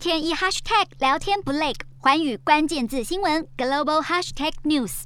天一 hashtag 聊天不累，寰宇关键字新闻 global hashtag news。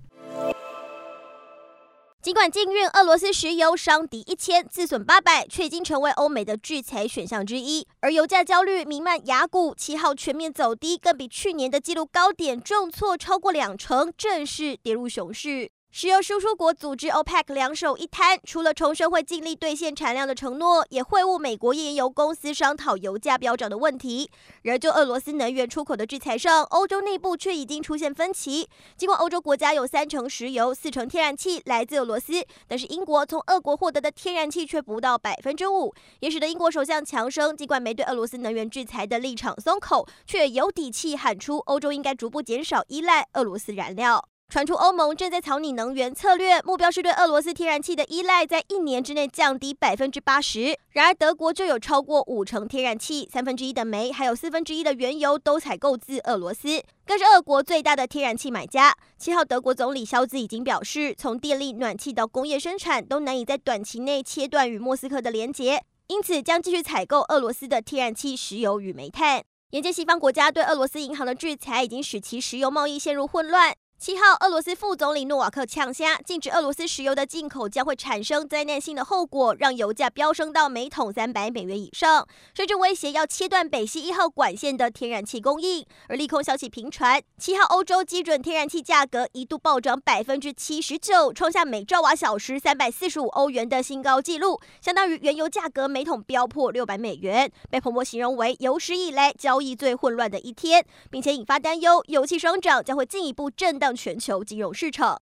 尽管禁运俄罗斯石油伤敌一千，自损八百，却已经成为欧美的制裁选项之一。而油价焦虑弥漫雅股，七号全面走低，更比去年的纪录高点重挫超过两成，正式跌入熊市。石油输出国组织 OPEC 两手一摊，除了重申会尽力兑现产量的承诺，也会晤美国页岩油公司商讨油价飙涨的问题。然而，就俄罗斯能源出口的制裁上，欧洲内部却已经出现分歧。尽管欧洲国家有三成石油、四成天然气来自俄罗斯，但是英国从俄国获得的天然气却不到百分之五，也使得英国首相强生尽管没对俄罗斯能源制裁的立场松口，却有底气喊出欧洲应该逐步减少依赖俄罗斯燃料。传出欧盟正在草拟能源策略，目标是对俄罗斯天然气的依赖在一年之内降低百分之八十。然而，德国就有超过五成天然气、三分之一的煤，还有四分之一的原油都采购自俄罗斯，更是俄国最大的天然气买家。七号，德国总理肖兹已经表示，从电力、暖气到工业生产，都难以在短期内切断与莫斯科的连结，因此将继续采购俄罗斯的天然气、石油与煤炭。眼见西方国家对俄罗斯银行的制裁，已经使其石油贸易陷入混乱。七号，俄罗斯副总理诺瓦克呛声，禁止俄罗斯石油的进口将会产生灾难性的后果，让油价飙升到每桶三百美元以上，甚至威胁要切断北溪一号管线的天然气供应。而利空消息频传，七号欧洲基准天然气价格一度暴涨百分之七十九，创下每兆瓦小时三百四十五欧元的新高纪录，相当于原油价格每桶飙破六百美元，被彭博形容为有史以来交易最混乱的一天，并且引发担忧，油气双涨将会进一步震荡。全球金融市场。